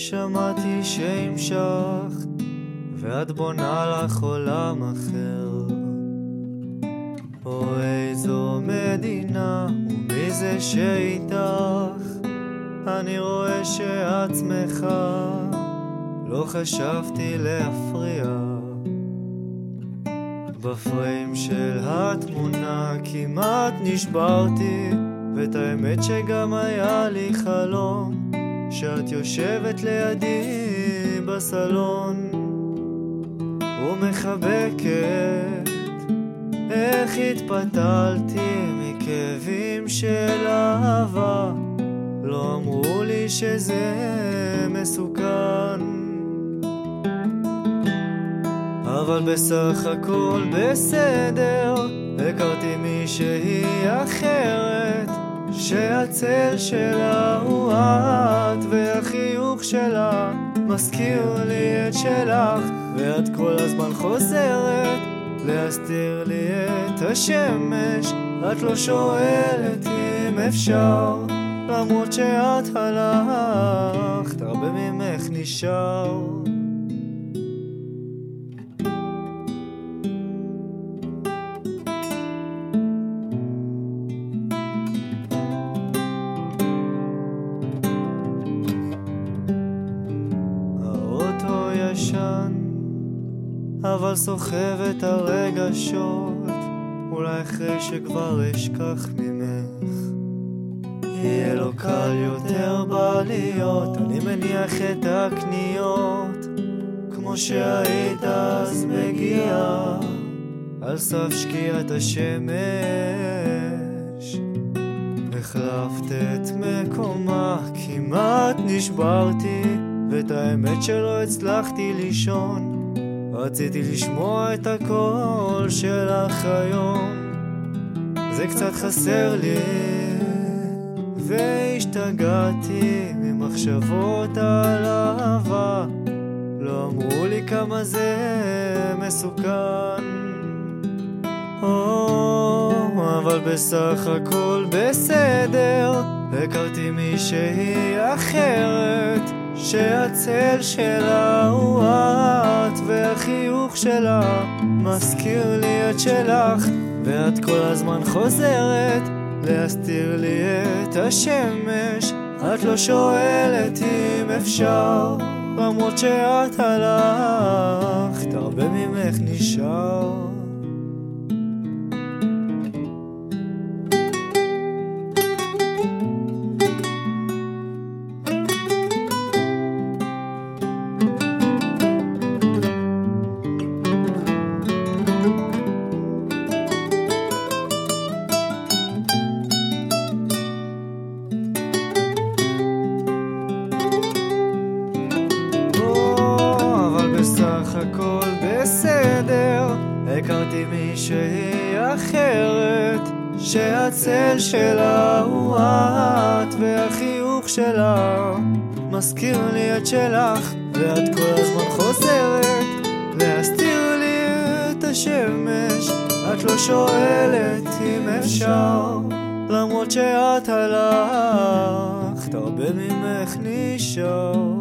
שמעתי שהמשכת, ואת בונה לך עולם אחר. או איזו מדינה, ומי זה שאיתך? אני רואה שאת שמחה, לא חשבתי להפריע. בפריים של התמונה כמעט נשברתי, ואת האמת שגם היה לי חלום, שאת יושבת לידי בסלון ומחבקת. איך התפתלתי מכאבים של אהבה, לא אמרו לי שזה מסוכן. אבל בסך הכל בסדר, הכרתי מישהי אחרת, שהצל שלה הוא את, והחיוך שלה מזכיר לי את שלך, ואת כל הזמן חוזרת להסתיר לי את השמש, את לא שואלת אם אפשר, למרות שאת הלכת, הרבה ממך נשאר. אבל סוחב את הרגשות, אולי אחרי שכבר אשכח ממך. יהיה לו קל יותר בעליות, אני מניח את הקניות, כמו שהיית אז מגיעה, על סף שקיעת השמש. החלפת את מקומה, כמעט נשברתי, ואת האמת שלא הצלחתי לישון. רציתי לשמוע את הקול שלך היום, זה קצת חסר לי, והשתגעתי ממחשבות על אהבה, לא אמרו לי כמה זה מסוכן. או, אבל בסך הכל בסדר, הכרתי מישהי אחרת, שהצל שלה הוא את, והחיוך שלה מזכיר לי את שלך, ואת כל הזמן חוזרת להסתיר לי את השמש, את לא שואלת אם אפשר, למרות שאת הלכת, הרבה ממך נשאר. מישהי אחרת, שהצל שלה הוא את, והחיוך שלה מזכיר לי את שלך, ואת כל הזמן חוזרת להסתיר לי את השמש, את לא שואלת אם אפשר, למרות שאת הלכת, הרבה ממך נשאר.